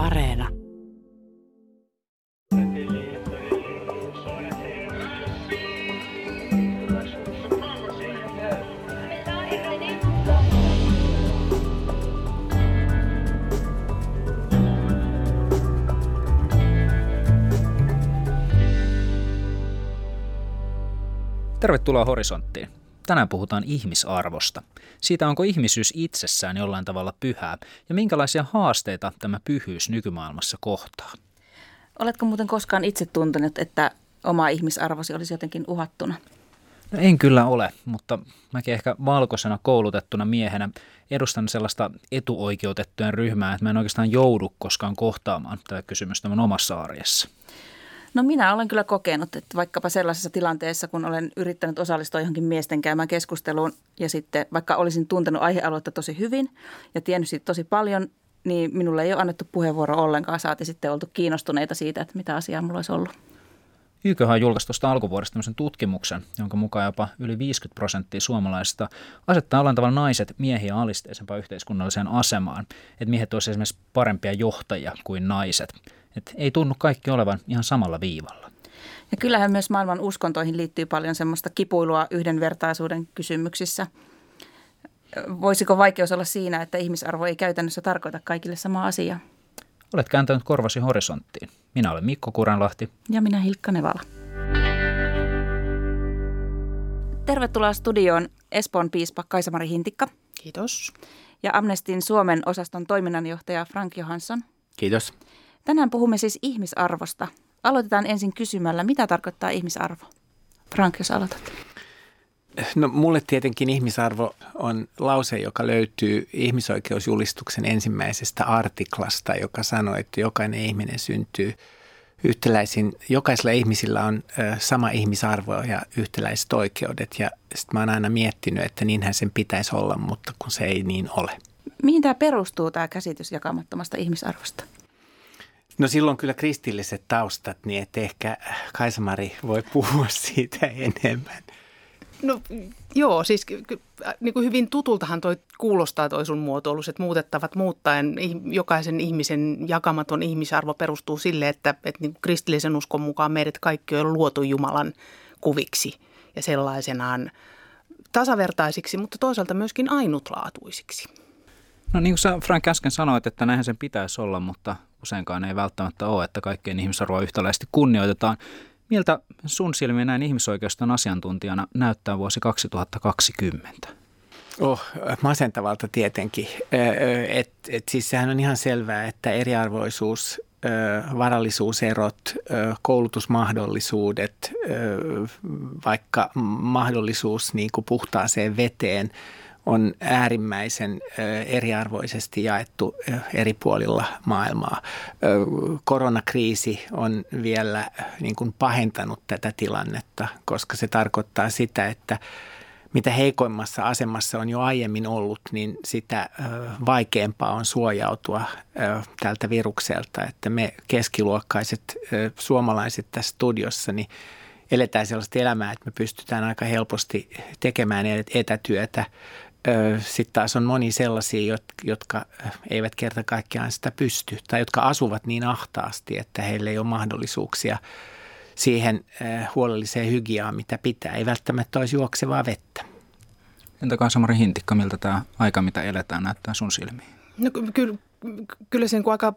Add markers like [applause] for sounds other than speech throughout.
Areena. Tervetuloa Horisonttiin. Tänään puhutaan ihmisarvosta. Siitä, onko ihmisyys itsessään jollain tavalla pyhää ja minkälaisia haasteita tämä pyhyys nykymaailmassa kohtaa. Oletko muuten koskaan itse tuntenut, että oma ihmisarvosi olisi jotenkin uhattuna? No en kyllä ole, mutta mäkin ehkä valkoisena koulutettuna miehenä edustan sellaista etuoikeutettujen ryhmää, että mä en oikeastaan joudu koskaan kohtaamaan tätä kysymystä mun omassa arjessa. No minä olen kyllä kokenut, että vaikkapa sellaisessa tilanteessa, kun olen yrittänyt osallistua johonkin miesten käymään keskusteluun ja sitten vaikka olisin tuntenut aihealuetta tosi hyvin ja tiennyt siitä tosi paljon, niin minulle ei ole annettu puheenvuoro ollenkaan. Saati sitten oltu kiinnostuneita siitä, että mitä asiaa mulla olisi ollut. YKH on julkaistu tuosta alkuvuodesta tämmöisen tutkimuksen, jonka mukaan jopa yli 50 prosenttia suomalaisista asettaa jollain tavalla naiset miehiä alisteisempaan yhteiskunnalliseen asemaan. Että miehet olisivat esimerkiksi parempia johtajia kuin naiset. Et ei tunnu kaikki olevan ihan samalla viivalla. Ja kyllähän myös maailman uskontoihin liittyy paljon semmoista kipuilua yhdenvertaisuuden kysymyksissä. Voisiko vaikeus olla siinä, että ihmisarvo ei käytännössä tarkoita kaikille samaa asiaa? Olet kääntänyt korvasi horisonttiin. Minä olen Mikko Kuranlahti. Ja minä Hilkka Nevala. Tervetuloa studioon Espoon piispa Kaisamari Hintikka. Kiitos. Ja Amnestin Suomen osaston toiminnanjohtaja Frank Johansson. Kiitos. Tänään puhumme siis ihmisarvosta. Aloitetaan ensin kysymällä, mitä tarkoittaa ihmisarvo? Frank, jos aloitat. No mulle tietenkin ihmisarvo on lause, joka löytyy ihmisoikeusjulistuksen ensimmäisestä artiklasta, joka sanoo, että jokainen ihminen syntyy yhtäläisin, jokaisella ihmisillä on sama ihmisarvo ja yhtäläiset oikeudet. Ja sitten mä oon aina miettinyt, että niinhän sen pitäisi olla, mutta kun se ei niin ole. Mihin tämä perustuu, tämä käsitys jakamattomasta ihmisarvosta? No silloin kyllä kristilliset taustat, niin että ehkä Kaisamari voi puhua [laughs] siitä enemmän. No joo, siis niin kuin hyvin tutultahan toi kuulostaa toi sun muotoilus, että muutettavat muuttaen jokaisen ihmisen jakamaton ihmisarvo perustuu sille, että, että niin kristillisen uskon mukaan meidät kaikki on luotu Jumalan kuviksi ja sellaisenaan tasavertaisiksi, mutta toisaalta myöskin ainutlaatuisiksi. No niin kuin sä Frank äsken sanoit, että näinhän sen pitäisi olla, mutta useinkaan ei välttämättä ole, että kaikkien ihmisarvoa yhtäläisesti kunnioitetaan. Miltä sun silmiin näin ihmisoikeuston asiantuntijana näyttää vuosi 2020? Oh, masentavalta tietenkin. Et, et siis sehän on ihan selvää, että eriarvoisuus, varallisuuserot, koulutusmahdollisuudet, vaikka mahdollisuus niin kuin puhtaaseen veteen – on äärimmäisen eriarvoisesti jaettu eri puolilla maailmaa. Koronakriisi on vielä niin kuin pahentanut tätä tilannetta, koska se tarkoittaa sitä, että mitä heikoimmassa asemassa on jo aiemmin ollut, niin sitä vaikeampaa on suojautua tältä virukselta. Että me keskiluokkaiset suomalaiset tässä studiossa, niin eletään sellaista elämää, että me pystytään aika helposti tekemään etätyötä sitten taas on moni sellaisia, jotka eivät kerta kaikkiaan sitä pysty tai jotka asuvat niin ahtaasti, että heillä ei ole mahdollisuuksia siihen huolelliseen hygiaan, mitä pitää. Ei välttämättä olisi juoksevaa vettä. Entä Kansamari Hintikka, miltä tämä aika, mitä eletään, näyttää sun silmiin? No kyllä, kyllä se niin aika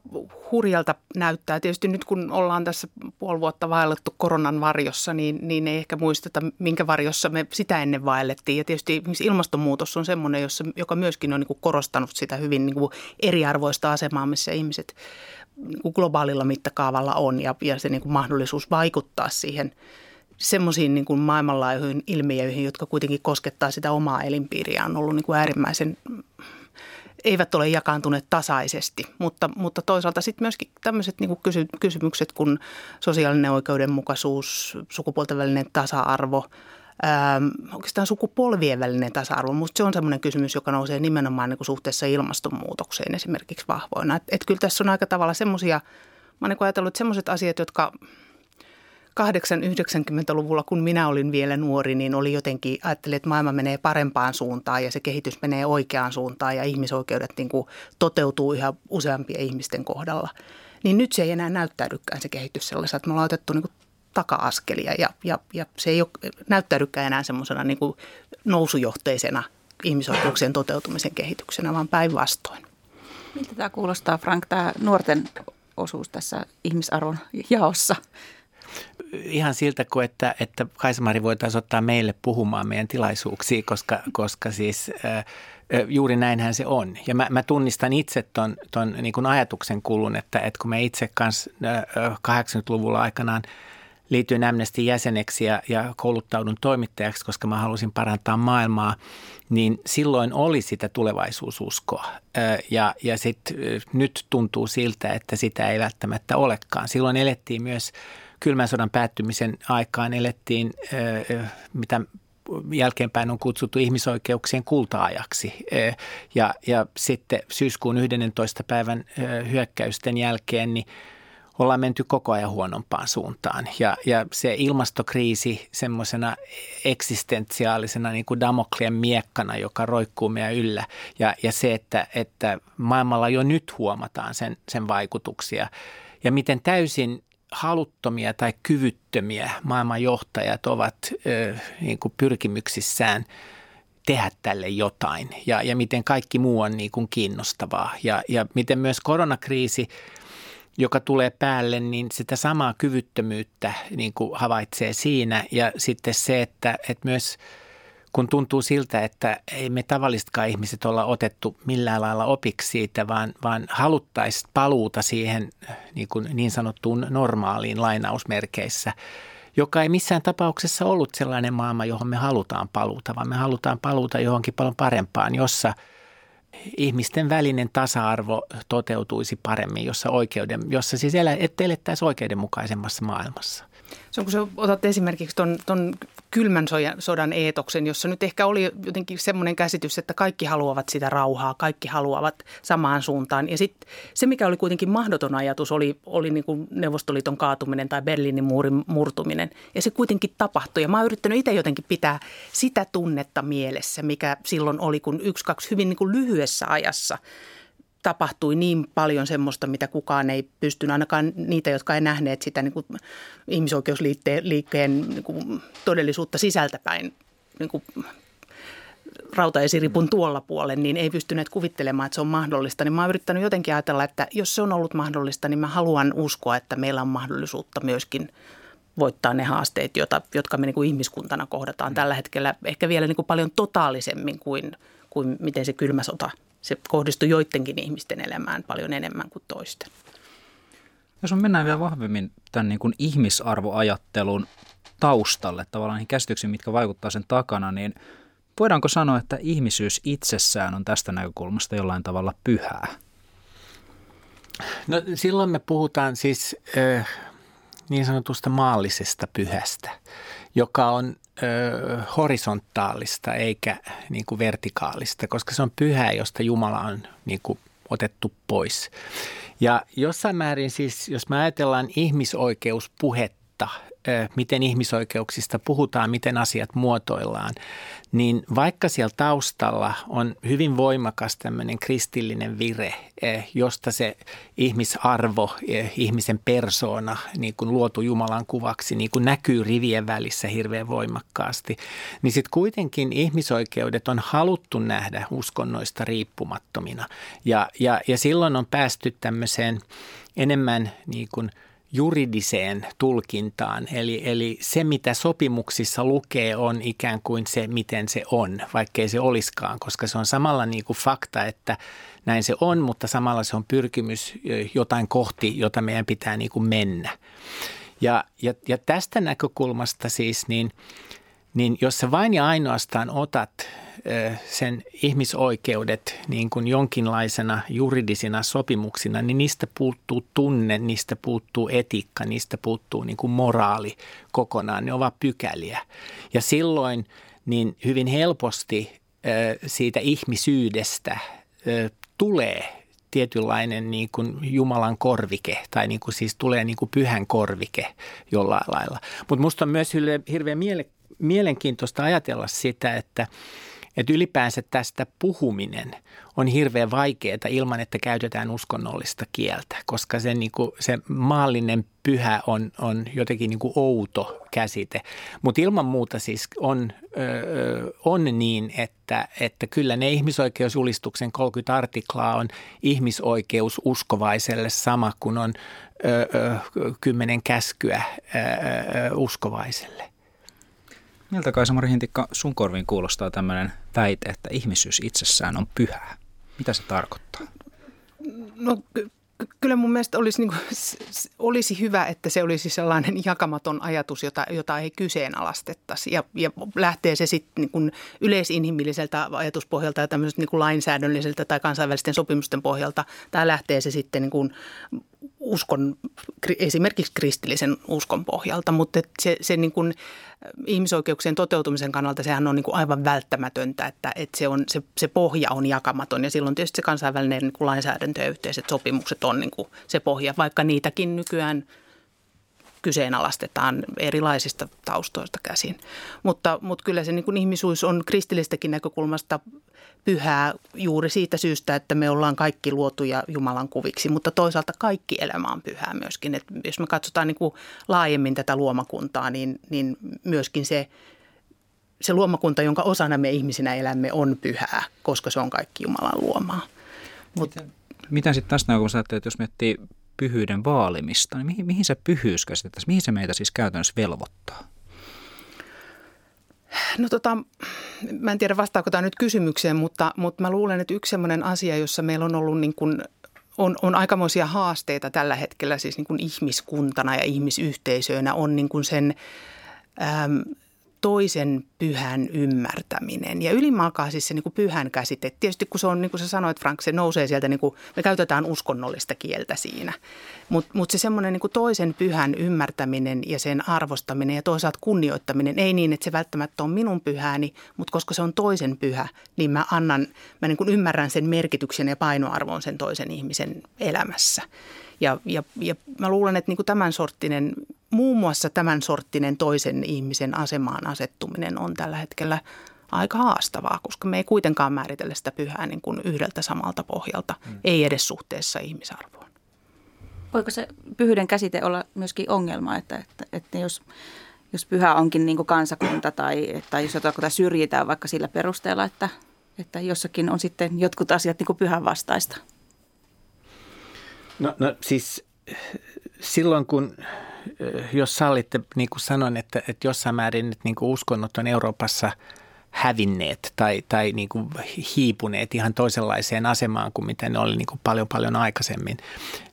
hurjalta näyttää. Tietysti nyt kun ollaan tässä puoli vuotta vaellettu koronan varjossa, niin, niin ei ehkä muisteta, minkä varjossa me sitä ennen vaellettiin. Ja tietysti ilmastonmuutos on semmoinen, jossa, joka myöskin on niin korostanut sitä hyvin niin eriarvoista asemaa, missä ihmiset niin globaalilla mittakaavalla on ja, ja se niin mahdollisuus vaikuttaa siihen semmoisiin niin maailmanlaajuihin ilmiöihin, jotka kuitenkin koskettaa sitä omaa elinpiiriä, on ollut niin kuin äärimmäisen eivät ole jakaantuneet tasaisesti, mutta, mutta toisaalta sitten myöskin tämmöiset niin kysy, kysymykset kuin sosiaalinen oikeudenmukaisuus, sukupuolten välinen tasa-arvo, Ähm, oikeastaan sukupolvien välinen tasa-arvo. Minusta se on sellainen kysymys, joka nousee nimenomaan niin kuin suhteessa ilmastonmuutokseen esimerkiksi vahvoina. Että et kyllä tässä on aika tavalla semmoisia, mä olen niin ajatellut, että semmoiset asiat, jotka 80-90-luvulla, kun minä olin vielä nuori, niin oli jotenkin, ajattelin, että maailma menee parempaan suuntaan ja se kehitys menee oikeaan suuntaan ja ihmisoikeudet niin kuin toteutuu yhä useampien ihmisten kohdalla. Niin nyt se ei enää näyttäydykään se kehitys sellaisena, että me ollaan otettu niin kuin taka-askelia ja, ja, ja se ei ole, näyttäydykään enää semmoisena niin nousujohteisena ihmisoikeuksien toteutumisen kehityksenä, vaan päinvastoin. Miltä tämä kuulostaa, Frank, tämä nuorten osuus tässä ihmisarvon jaossa? Ihan siltä kuin, että, että Kaisamari voitaisiin ottaa meille puhumaan meidän tilaisuuksiin, koska, koska siis juuri näinhän se on. Ja mä, mä tunnistan itse ton, ton niin kuin ajatuksen kulun, että, että kun me itse kanssa 80-luvulla aikanaan – liityin Amnesty jäseneksi ja, ja kouluttaudun toimittajaksi, koska mä halusin parantaa maailmaa, niin silloin oli sitä tulevaisuususkoa. Ja, ja sitten nyt tuntuu siltä, että sitä ei välttämättä olekaan. Silloin elettiin myös kylmän sodan päättymisen aikaan, elettiin mitä jälkeenpäin on kutsuttu ihmisoikeuksien kultaajaksi. Ja, ja sitten syyskuun 11. päivän hyökkäysten jälkeen, niin ollaan menty koko ajan huonompaan suuntaan. Ja, ja se ilmastokriisi semmoisena eksistentiaalisena niin kuin Damoklien miekkana, joka roikkuu meidän yllä. Ja, ja se, että, että maailmalla jo nyt huomataan sen, sen vaikutuksia. Ja miten täysin haluttomia tai kyvyttömiä maailmanjohtajat ovat ö, niin kuin pyrkimyksissään tehdä tälle jotain ja, ja miten kaikki muu on niin kuin kiinnostavaa ja, ja miten myös koronakriisi – joka tulee päälle, niin sitä samaa kyvyttömyyttä niin kuin havaitsee siinä. Ja sitten se, että, että myös kun tuntuu siltä, että ei me tavallisetkaan ihmiset olla otettu millään lailla opiksi siitä, vaan, vaan haluttaisiin paluuta siihen niin, kuin niin sanottuun normaaliin lainausmerkeissä, joka ei missään tapauksessa ollut sellainen maailma, johon me halutaan paluuta, vaan me halutaan paluuta johonkin paljon parempaan, jossa – ihmisten välinen tasa-arvo toteutuisi paremmin, jossa, oikeuden, jossa siis elä, että elettäisiin oikeudenmukaisemmassa maailmassa. Se on kun sä otat esimerkiksi ton, ton kylmän sodan eetoksen, jossa nyt ehkä oli jotenkin semmoinen käsitys, että kaikki haluavat sitä rauhaa, kaikki haluavat samaan suuntaan. Ja sitten se, mikä oli kuitenkin mahdoton ajatus, oli, oli niin kuin Neuvostoliiton kaatuminen tai Berliinin muurin murtuminen. Ja se kuitenkin tapahtui. Ja mä oon yrittänyt itse jotenkin pitää sitä tunnetta mielessä, mikä silloin oli, kun yksi, kaksi hyvin niin kuin lyhyessä ajassa – tapahtui niin paljon semmoista, mitä kukaan ei pystynyt, ainakaan niitä, jotka ei nähneet sitä niin kuin ihmisoikeusliikkeen niin kuin todellisuutta sisältäpäin niin kuin rautaesiripun tuolla puolen, niin ei pystyneet kuvittelemaan, että se on mahdollista. Niin mä oon yrittänyt jotenkin ajatella, että jos se on ollut mahdollista, niin mä haluan uskoa, että meillä on mahdollisuutta myöskin voittaa ne haasteet, jota, jotka me niin kuin ihmiskuntana kohdataan tällä hetkellä ehkä vielä niin kuin paljon totaalisemmin kuin, kuin miten se kylmä sota se kohdistui joidenkin ihmisten elämään paljon enemmän kuin toisten. Jos on mennään vielä vahvemmin tämän niin kuin ihmisarvoajattelun taustalle, tavallaan niihin käsityksiin, mitkä vaikuttaa sen takana, niin voidaanko sanoa, että ihmisyys itsessään on tästä näkökulmasta jollain tavalla pyhää? No silloin me puhutaan siis äh, niin sanotusta maallisesta pyhästä, joka on ö, horisontaalista eikä niin kuin vertikaalista, koska se on pyhä, josta Jumala on niin kuin otettu pois. Ja jossain määrin siis, jos me ajatellaan ihmisoikeuspuhetta, miten ihmisoikeuksista puhutaan, miten asiat muotoillaan, niin vaikka siellä taustalla on hyvin voimakas tämmöinen kristillinen vire, josta se ihmisarvo, ihmisen persoona, niin kuin luotu Jumalan kuvaksi, niin kuin näkyy rivien välissä hirveän voimakkaasti, niin sitten kuitenkin ihmisoikeudet on haluttu nähdä uskonnoista riippumattomina. Ja, ja, ja silloin on päästy tämmöiseen enemmän niin kuin – juridiseen tulkintaan. Eli, eli se, mitä sopimuksissa lukee, on ikään kuin se, miten se on, vaikkei se olisikaan, koska se on samalla niin kuin fakta, että näin se on, mutta samalla se on pyrkimys jotain kohti, jota meidän pitää niin kuin mennä. Ja, ja, ja tästä näkökulmasta siis, niin, niin jos sä vain ja ainoastaan otat sen ihmisoikeudet niin kuin jonkinlaisena juridisina sopimuksina, niin niistä puuttuu tunne, niistä puuttuu etiikka, niistä puuttuu niin kuin moraali kokonaan. Ne ovat pykäliä. Ja silloin niin hyvin helposti siitä ihmisyydestä tulee tietynlainen niin kuin Jumalan korvike tai niin kuin siis tulee niin kuin pyhän korvike jollain lailla. Mutta musta on myös hirveän mielenkiintoista ajatella sitä, että – että ylipäänsä tästä puhuminen on hirveän vaikeaa ilman, että käytetään uskonnollista kieltä, koska se, niin kuin, se maallinen pyhä on, on jotenkin niin kuin outo käsite. Mutta ilman muuta siis on, ö, on niin, että, että kyllä ne ihmisoikeusjulistuksen 30 artiklaa on ihmisoikeus uskovaiselle sama kuin on ö, ö, kymmenen käskyä ö, ö, uskovaiselle. Miltä Kaisa-Mari Hintikka sun korviin kuulostaa tämmöinen väite, että ihmisyys itsessään on pyhää? Mitä se tarkoittaa? No kyllä mun mielestä olisi, niin kuin, olisi hyvä, että se olisi sellainen jakamaton ajatus, jota, jota ei kyseenalaistettaisi. Ja, ja lähtee se sitten niin yleisinhimilliseltä ajatuspohjalta ja tämmöiseltä niin kuin lainsäädännölliseltä tai kansainvälisten sopimusten pohjalta. Tai lähtee se sitten niin kuin uskon, esimerkiksi kristillisen uskon pohjalta, mutta se, se niin kuin ihmisoikeuksien toteutumisen kannalta sehän on niin kuin aivan välttämätöntä, että, että se, on, se, se pohja on jakamaton. Ja silloin tietysti se kansainvälinen niin kuin lainsäädäntö ja yhteiset sopimukset on niin kuin se pohja, vaikka niitäkin nykyään – kyseenalaistetaan erilaisista taustoista käsin. Mutta, mutta kyllä se niin kuin ihmisuus on kristillistäkin näkökulmasta pyhää juuri siitä syystä, että me ollaan kaikki luotuja Jumalan kuviksi, mutta toisaalta kaikki elämä on pyhää myöskin. Et jos me katsotaan niin kuin laajemmin tätä luomakuntaa, niin, niin myöskin se, se luomakunta, jonka osana me ihmisinä elämme, on pyhää, koska se on kaikki Jumalan luomaa. Mut, miten, sitten tästä näkökulmasta että jos miettii pyhyyden vaalimista, niin mihin, mihin se pyhyys käsitettäisiin? Mihin se meitä siis käytännössä velvoittaa? No tota, mä en tiedä vastaako tämä nyt kysymykseen, mutta, mutta mä luulen, että yksi sellainen asia, jossa meillä on ollut niin kuin, on, on aikamoisia haasteita tällä hetkellä siis niin kuin ihmiskuntana ja ihmisyhteisöönä on niin kuin sen toisen pyhän ymmärtäminen. Ja ylimalkaa siis se niin kuin pyhän käsite. Tietysti kun se on, niin kuin sä sanoit Frank, se nousee sieltä, niin kuin, me käytetään uskonnollista kieltä siinä. Mutta mut se semmoinen niin toisen pyhän ymmärtäminen ja sen arvostaminen ja toisaalta kunnioittaminen, ei niin, että se välttämättä on minun pyhääni, mutta koska se on toisen pyhä, niin mä annan, mä niin kuin ymmärrän sen merkityksen ja painoarvon sen toisen ihmisen elämässä. Ja, ja, ja mä luulen, että niin kuin tämän sorttinen muun muassa tämän sorttinen toisen ihmisen asemaan asettuminen on tällä hetkellä aika haastavaa, koska me ei kuitenkaan määritellä sitä pyhää niin kuin yhdeltä samalta pohjalta, hmm. ei edes suhteessa ihmisarvoon. Voiko se pyhyyden käsite olla myöskin ongelma, että, että, että jos, jos pyhä onkin niin kuin kansakunta tai, tai jos jotain syrjitään vaikka sillä perusteella, että, että jossakin on sitten jotkut asiat niin kuin pyhän vastaista? No, no siis silloin kun jos sallitte, niin kuin sanoin, että, että jossain määrin että niin kuin uskonnot on Euroopassa hävinneet tai, tai niin kuin hiipuneet ihan toisenlaiseen asemaan kuin mitä ne oli niin kuin paljon paljon aikaisemmin,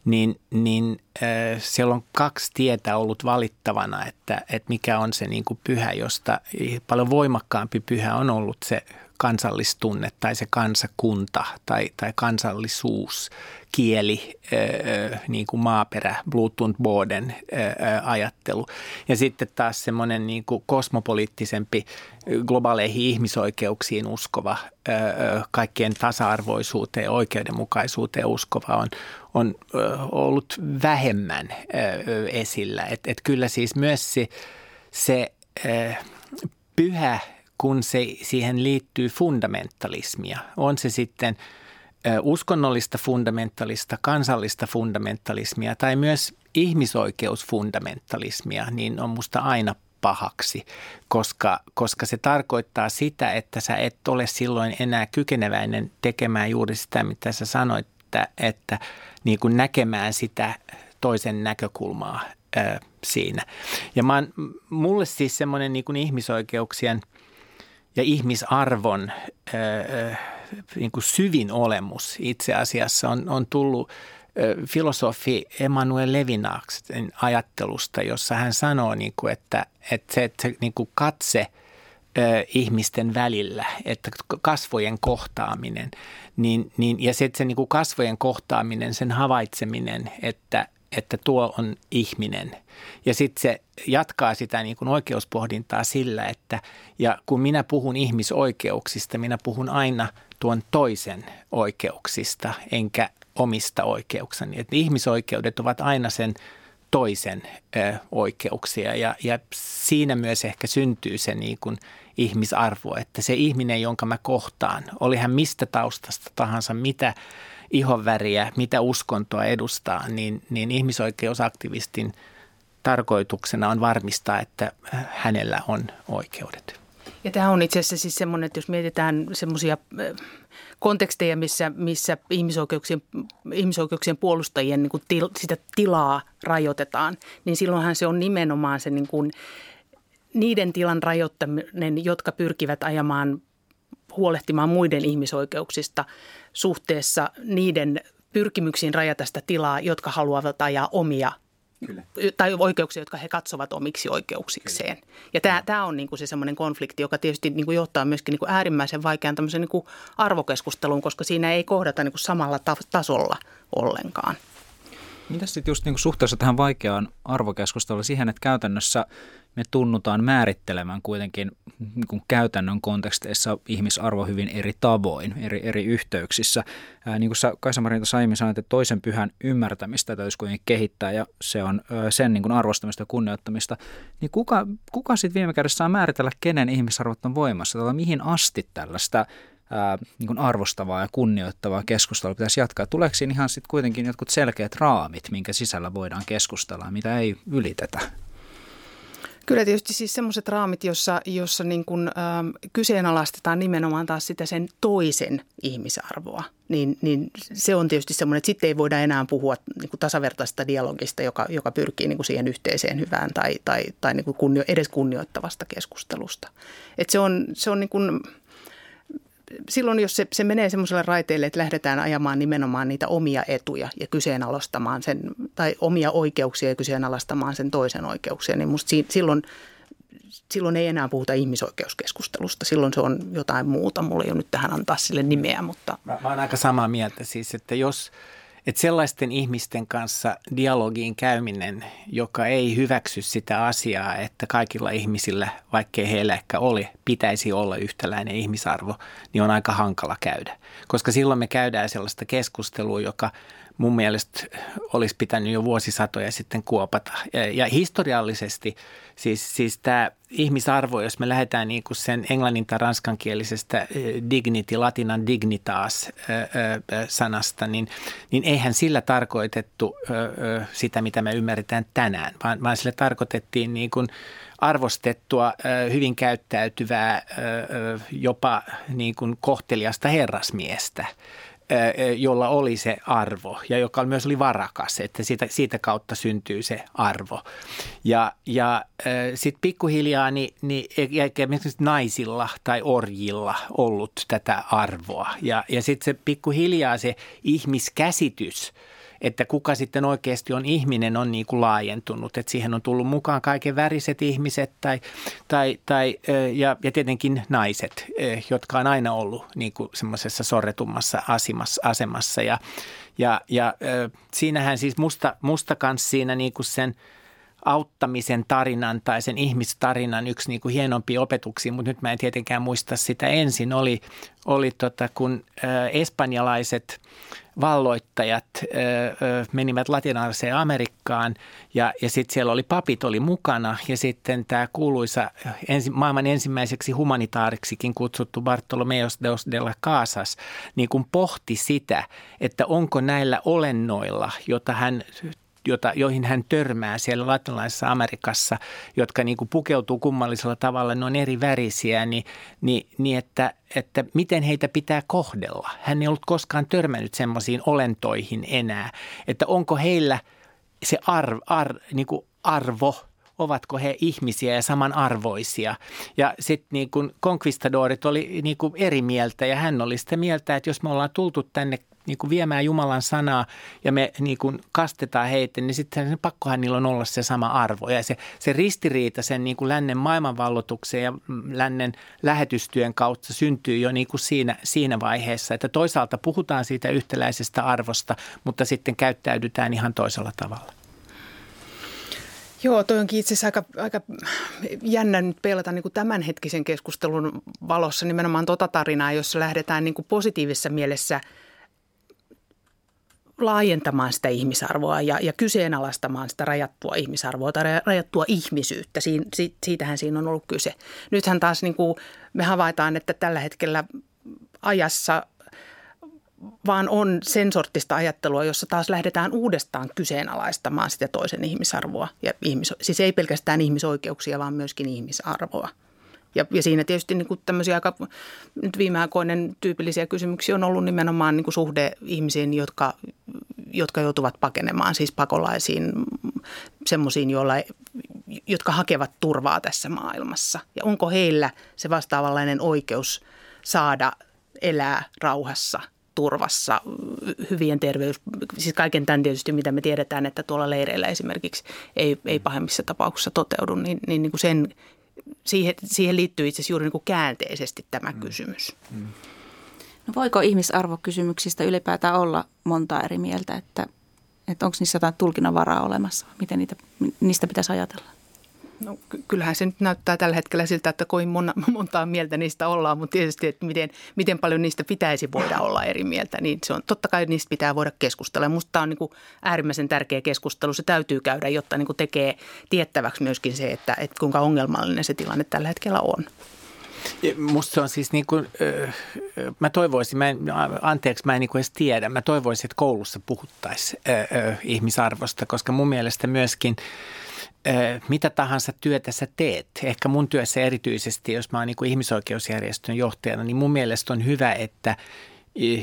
niin, niin äh, siellä on kaksi tietä ollut valittavana, että, että mikä on se niin kuin pyhä, josta paljon voimakkaampi pyhä on ollut se kansallistunne tai se kansakunta tai, tai kansallisuus, kieli, niin kuin maaperä, Bluetooth-boden ajattelu. Ja sitten taas semmoinen niin kuin kosmopoliittisempi, globaaleihin ihmisoikeuksiin uskova, kaikkien tasa-arvoisuuteen ja oikeudenmukaisuuteen uskova on, on ollut vähemmän esillä. Et, et kyllä siis myös se, se pyhä kun se, siihen liittyy fundamentalismia. On se sitten uskonnollista fundamentalista, kansallista fundamentalismia tai myös ihmisoikeusfundamentalismia, niin on musta aina pahaksi, koska, koska se tarkoittaa sitä, että sä et ole silloin enää kykeneväinen tekemään juuri sitä, mitä sä sanoit, että, että niin kuin näkemään sitä toisen näkökulmaa ää, siinä. Ja mä, mulle siis semmoinen niin ihmisoikeuksien – ja ihmisarvon äh, niin kuin syvin olemus itse asiassa on, on tullut äh, filosofi Emmanuel Levinaksen ajattelusta, jossa hän sanoo, niin kuin, että, että se, että se niin kuin katse – ihmisten välillä, että kasvojen kohtaaminen, niin, niin, ja se, että se niin kuin kasvojen kohtaaminen, sen havaitseminen, että, että tuo on ihminen. Ja sitten se jatkaa sitä niin kuin oikeuspohdintaa sillä, että ja kun minä puhun ihmisoikeuksista, minä puhun aina tuon toisen oikeuksista enkä omista oikeuksani. Että ihmisoikeudet ovat aina sen toisen ö, oikeuksia ja, ja siinä myös ehkä syntyy se niin kuin ihmisarvo, että se ihminen, jonka mä kohtaan, oli hän mistä taustasta tahansa, mitä ihonväriä, mitä uskontoa edustaa, niin, niin ihmisoikeusaktivistin tarkoituksena on varmistaa, että hänellä on oikeudet. Ja tämä on itse asiassa siis semmoinen, että jos mietitään semmoisia konteksteja, missä, missä ihmisoikeuksien, ihmisoikeuksien puolustajien niin kuin til, sitä tilaa rajoitetaan, niin silloinhan se on nimenomaan se niin kuin, niiden tilan rajoittaminen, jotka pyrkivät ajamaan huolehtimaan muiden ihmisoikeuksista suhteessa niiden pyrkimyksiin rajata sitä tilaa, jotka haluavat ajaa omia Kyllä. tai oikeuksia, jotka he katsovat omiksi oikeuksikseen. Kyllä. Ja tämä, tämä on niin kuin se semmoinen konflikti, joka tietysti niin kuin johtaa myöskin niin kuin äärimmäisen vaikean tämmöisen niin kuin arvokeskusteluun, koska siinä ei kohdata niin kuin samalla tasolla ollenkaan. Mitä sitten just niin kuin suhteessa tähän vaikeaan arvokeskusteluun siihen, että käytännössä me tunnutaan määrittelemään kuitenkin niin käytännön konteksteissa ihmisarvo hyvin eri tavoin, eri, eri yhteyksissä. Ää, niin kuin sä, Kaisa-Marin tuossa aiemmin sanoit, että toisen pyhän ymmärtämistä täytyisi kuitenkin kehittää ja se on ää, sen niin arvostamista ja kunnioittamista. Niin kuka, kuka sitten viime kädessä saa määritellä, kenen ihmisarvot on voimassa, tai mihin asti tällaista ää, niin kuin arvostavaa ja kunnioittavaa keskustelua pitäisi jatkaa. Tuleeko siinä ihan sitten kuitenkin jotkut selkeät raamit, minkä sisällä voidaan keskustella, mitä ei ylitetä? Kyllä tietysti siis semmoiset raamit, jossa, jossa niin kuin, ö, kyseenalaistetaan nimenomaan taas sitä sen toisen ihmisarvoa, niin, niin se on tietysti semmoinen, että sitten ei voida enää puhua niin kuin tasavertaisesta dialogista, joka, joka pyrkii niin kuin siihen yhteiseen hyvään tai, tai, tai niin kuin kunnio, edes kunnioittavasta keskustelusta. Et se on, se on niin kuin, silloin, jos se, se menee semmoiselle raiteelle, että lähdetään ajamaan nimenomaan niitä omia etuja ja kyseenalaistamaan sen, tai omia oikeuksia ja kyseenalaistamaan sen toisen oikeuksia, niin musta si, silloin, silloin ei enää puhuta ihmisoikeuskeskustelusta. Silloin se on jotain muuta. Mulla ei ole nyt tähän antaa sille nimeä, mutta... Mä, mä olen aika samaa mieltä siis, että jos – että sellaisten ihmisten kanssa dialogiin käyminen, joka ei hyväksy sitä asiaa, että kaikilla ihmisillä, vaikkei heillä ehkä ole, pitäisi olla yhtäläinen ihmisarvo, niin on aika hankala käydä. Koska silloin me käydään sellaista keskustelua, joka mun mielestä olisi pitänyt jo vuosisatoja sitten kuopata. Ja, historiallisesti siis, siis tämä ihmisarvo, jos me lähdetään niin kuin sen englannin tai ranskankielisestä dignity, latinan dignitas sanasta, niin, niin eihän sillä tarkoitettu sitä, mitä me ymmärretään tänään, vaan, vaan sillä tarkoitettiin niin kuin arvostettua, hyvin käyttäytyvää, jopa niin kuin kohteliasta herrasmiestä – jolla oli se arvo ja joka myös oli varakas, että siitä, siitä kautta syntyy se arvo. Ja, ja sitten pikkuhiljaa niin, niin eikä naisilla tai orjilla ollut tätä arvoa. Ja, ja sitten se pikkuhiljaa se ihmiskäsitys – että kuka sitten oikeasti on ihminen on niin kuin laajentunut. Että siihen on tullut mukaan kaiken väriset ihmiset tai, tai, tai, ja, ja tietenkin naiset, jotka on aina ollut niin kuin semmoisessa sorretummassa asemassa. Ja, ja, ja siinähän siis musta, musta kanssa siinä niin kuin sen – auttamisen tarinan tai sen ihmistarinan yksi niin kuin hienompi opetuksia, mutta nyt mä en tietenkään muista sitä ensin, oli, oli tota, kun espanjalaiset valloittajat menivät latinalaiseen Amerikkaan ja, ja sitten siellä oli papit oli mukana ja sitten tämä kuuluisa ensi, maailman ensimmäiseksi humanitaariksikin kutsuttu Bartolomeos de la Casas niin kuin pohti sitä, että onko näillä olennoilla, jota hän jota, joihin hän törmää siellä latinalaisessa Amerikassa, jotka niin kuin pukeutuu kummallisella tavalla, ne on eri värisiä, niin, niin, niin että, että miten heitä pitää kohdella. Hän ei ollut koskaan törmännyt semmoisiin olentoihin enää, että onko heillä se ar, ar, niin kuin arvo – ovatko he ihmisiä ja samanarvoisia. Ja sitten niin kuin konquistadorit oli niin kuin eri mieltä ja hän oli sitä mieltä, että jos me ollaan tultu tänne niin kuin viemään Jumalan sanaa ja me niin kuin kastetaan heitä, niin sitten pakkohan niillä on olla se sama arvo. Ja se, se ristiriita sen niin kuin lännen maailmanvallotuksen ja lännen lähetystyön kautta syntyy jo niin kuin siinä, siinä vaiheessa, että toisaalta puhutaan siitä yhtäläisestä arvosta, mutta sitten käyttäydytään ihan toisella tavalla. Joo, toi onkin itse asiassa aika, aika jännä nyt peilata niin kuin tämänhetkisen keskustelun valossa nimenomaan tota tarinaa, jossa lähdetään niin kuin positiivisessa mielessä laajentamaan sitä ihmisarvoa ja, ja kyseenalaistamaan sitä rajattua ihmisarvoa tai rajattua ihmisyyttä. Siin, siitähän siinä on ollut kyse. Nythän taas niin kuin me havaitaan, että tällä hetkellä ajassa vaan on sen sortista ajattelua, jossa taas lähdetään uudestaan kyseenalaistamaan sitä toisen ihmisarvoa. Ja ihmis, siis ei pelkästään ihmisoikeuksia, vaan myöskin ihmisarvoa. Ja, ja siinä tietysti niin kuin tämmöisiä aika nyt viime aikoinen tyypillisiä kysymyksiä on ollut nimenomaan niin kuin suhde ihmisiin, jotka, jotka joutuvat pakenemaan, siis pakolaisiin, semmoisiin, jotka hakevat turvaa tässä maailmassa. Ja onko heillä se vastaavanlainen oikeus saada elää rauhassa turvassa, hyvien terveys, siis kaiken tämän tietysti, mitä me tiedetään, että tuolla leireillä esimerkiksi ei, ei pahimmissa tapauksissa toteudu, niin, niin, niin kuin sen, siihen, siihen liittyy itse asiassa juuri niin kuin käänteisesti tämä mm. kysymys. Mm. No voiko ihmisarvokysymyksistä ylipäätään olla monta eri mieltä, että, että onko niissä jotain tulkinnan varaa olemassa, miten niitä, niistä pitäisi ajatella? No, kyllähän se nyt näyttää tällä hetkellä siltä, että kovin mona, [laughs] montaa mieltä niistä ollaan, mutta tietysti, että miten, miten paljon niistä pitäisi voida olla eri mieltä, niin se on, totta kai niistä pitää voida keskustella. Minusta tämä on niin kuin äärimmäisen tärkeä keskustelu, se täytyy käydä, jotta niin kuin tekee tiettäväksi myöskin se, että, että kuinka ongelmallinen se tilanne tällä hetkellä on. Musta on siis niin kuin, mä toivoisin, mä en, anteeksi mä en niin kuin edes tiedä, mä toivoisin, että koulussa puhuttaisiin ihmisarvosta, koska mun mielestä myöskin – mitä tahansa työtä sä teet, ehkä mun työssä erityisesti, jos mä oon niin ihmisoikeusjärjestön johtajana, niin mun mielestä on hyvä, että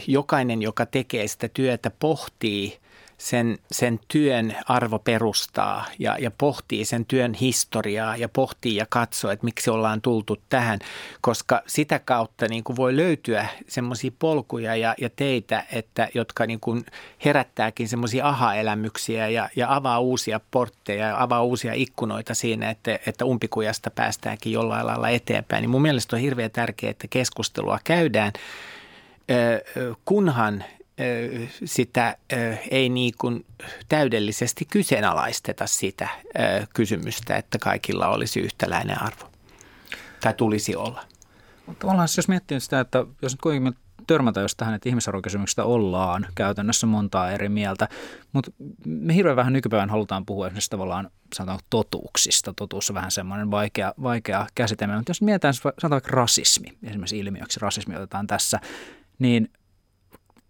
jokainen, joka tekee sitä työtä, pohtii – sen, sen työn arvo perustaa ja, ja pohtii sen työn historiaa ja pohtii ja katsoo, että miksi ollaan tultu tähän, koska sitä kautta niin kuin voi löytyä semmoisia polkuja ja, ja teitä, että, jotka niin kuin herättääkin semmoisia aha-elämyksiä ja, ja avaa uusia portteja ja avaa uusia ikkunoita siinä, että, että umpikujasta päästäänkin jollain lailla eteenpäin. Niin mun mielestä on hirveän tärkeää, että keskustelua käydään kunhan sitä ei niin kuin täydellisesti kyseenalaisteta sitä kysymystä, että kaikilla olisi yhtäläinen arvo. Tai tulisi olla. Tavallaan jos miettii sitä, että jos nyt kuitenkin törmätä jos tähän, että ihmisarvokysymyksistä ollaan käytännössä montaa eri mieltä, mutta me hirveän vähän nykypäivän halutaan puhua esimerkiksi tavallaan sanotaan totuuksista. Totuus on vähän semmoinen vaikea, vaikea käsitelmä, mutta jos mietitään sanotaan vaikka rasismi, esimerkiksi ilmiöksi rasismi otetaan tässä, niin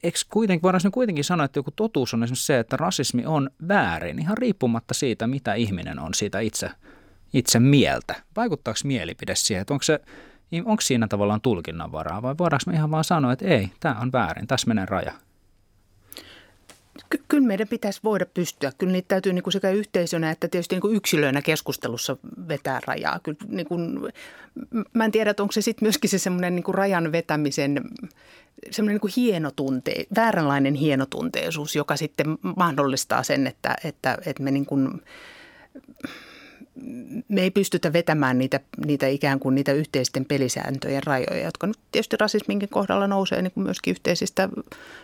eikö kuitenkin, voidaan kuitenkin sanoa, että joku totuus on esimerkiksi se, että rasismi on väärin, ihan riippumatta siitä, mitä ihminen on siitä itse, itse mieltä. Vaikuttaako mielipide siihen, että onko, se, onko siinä tavallaan tulkinnanvaraa vai voidaanko me ihan vaan sanoa, että ei, tämä on väärin, tässä menee raja? Ky- kyllä meidän pitäisi voida pystyä. Kyllä niitä täytyy niin kuin sekä yhteisönä että tietysti niin kuin yksilöinä keskustelussa vetää rajaa. Kyllä, niin kuin, mä en tiedä, että onko se sitten myöskin se semmoinen niin rajan vetämisen semmoinen niin kuin hienotunte, vääränlainen hienotunteisuus, joka sitten mahdollistaa sen, että, että, että me niin kuin, me ei pystytä vetämään niitä, niitä ikään kuin niitä yhteisten pelisääntöjen rajoja, jotka nyt tietysti rasisminkin kohdalla nousee niin kuin myöskin yhteisistä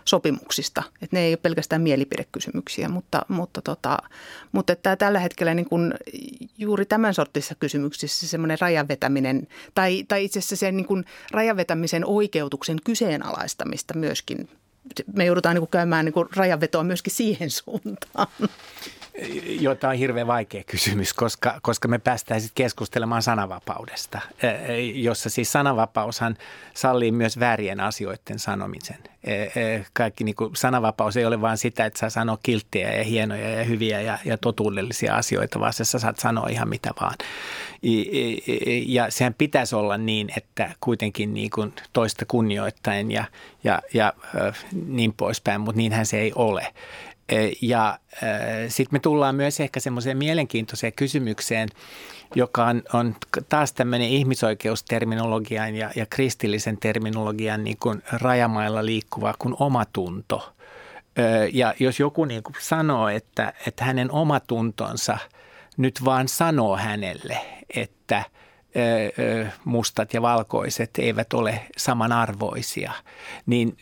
sopimuksista. Että ne ei ole pelkästään mielipidekysymyksiä, mutta, mutta, tota, mutta että tällä hetkellä niin kuin juuri tämän sortissa kysymyksissä semmoinen rajan vetäminen tai, tai itse asiassa sen niin kuin oikeutuksen kyseenalaistamista myöskin me joudutaan niin kuin käymään niin kuin rajanvetoa myöskin siihen suuntaan jota on hirveän vaikea kysymys, koska, koska me päästään sitten keskustelemaan sananvapaudesta, jossa siis sananvapaushan sallii myös väärien asioiden sanomisen. Kaikki niin kuin, sananvapaus ei ole vain sitä, että saa sanoa kilttejä ja hienoja ja hyviä ja, ja totuudellisia asioita, vaan sä saat sanoa ihan mitä vaan. Ja sehän pitäisi olla niin, että kuitenkin niin kuin toista kunnioittain ja, ja, ja niin poispäin, mutta niinhän se ei ole. Ja sitten me tullaan myös ehkä semmoiseen mielenkiintoiseen kysymykseen, joka on, on taas tämmöinen ihmisoikeusterminologian ja, ja kristillisen terminologian niin kuin rajamailla liikkuva kuin omatunto. Ja jos joku niin kuin sanoo, että, että hänen omatuntonsa nyt vaan sanoo hänelle, että mustat ja valkoiset eivät ole samanarvoisia, niin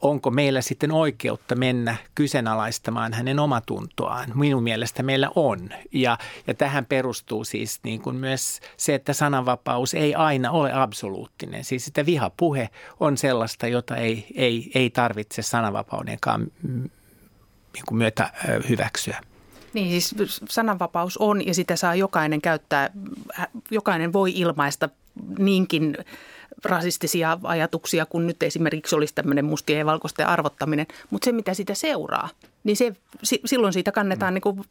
onko meillä sitten oikeutta mennä kyseenalaistamaan hänen omatuntoaan? Minun mielestä meillä on. Ja, ja tähän perustuu siis niin kuin myös se, että sananvapaus ei aina ole absoluuttinen. Siis että vihapuhe on sellaista, jota ei, ei, ei tarvitse sananvapaudenkaan niin kuin myötä hyväksyä. Niin siis sananvapaus on ja sitä saa jokainen käyttää, jokainen voi ilmaista niinkin rasistisia ajatuksia, kun nyt esimerkiksi olisi tämmöinen mustien ja valkoisten arvottaminen. Mutta se, mitä sitä seuraa, niin se, silloin siitä kannetaan niin kuin,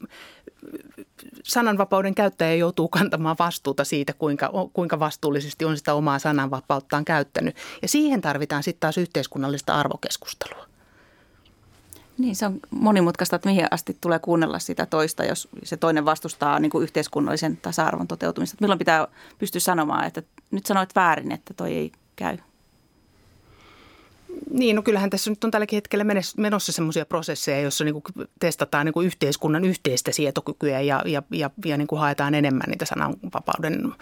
sananvapauden käyttäjä joutuu kantamaan vastuuta siitä, kuinka, kuinka vastuullisesti on sitä omaa sananvapauttaan käyttänyt. Ja siihen tarvitaan sitten taas yhteiskunnallista arvokeskustelua. Niin, se on monimutkaista, että mihin asti tulee kuunnella sitä toista, jos se toinen vastustaa niin kuin yhteiskunnallisen tasa-arvon toteutumista. Milloin pitää pystyä sanomaan, että nyt sanoit väärin, että toi ei käy? Niin, no kyllähän tässä nyt on tälläkin hetkellä menossa semmoisia prosesseja, joissa niin testataan niin kuin yhteiskunnan yhteistä sietokykyä ja, ja, ja, ja niin kuin haetaan enemmän niitä sananvapauden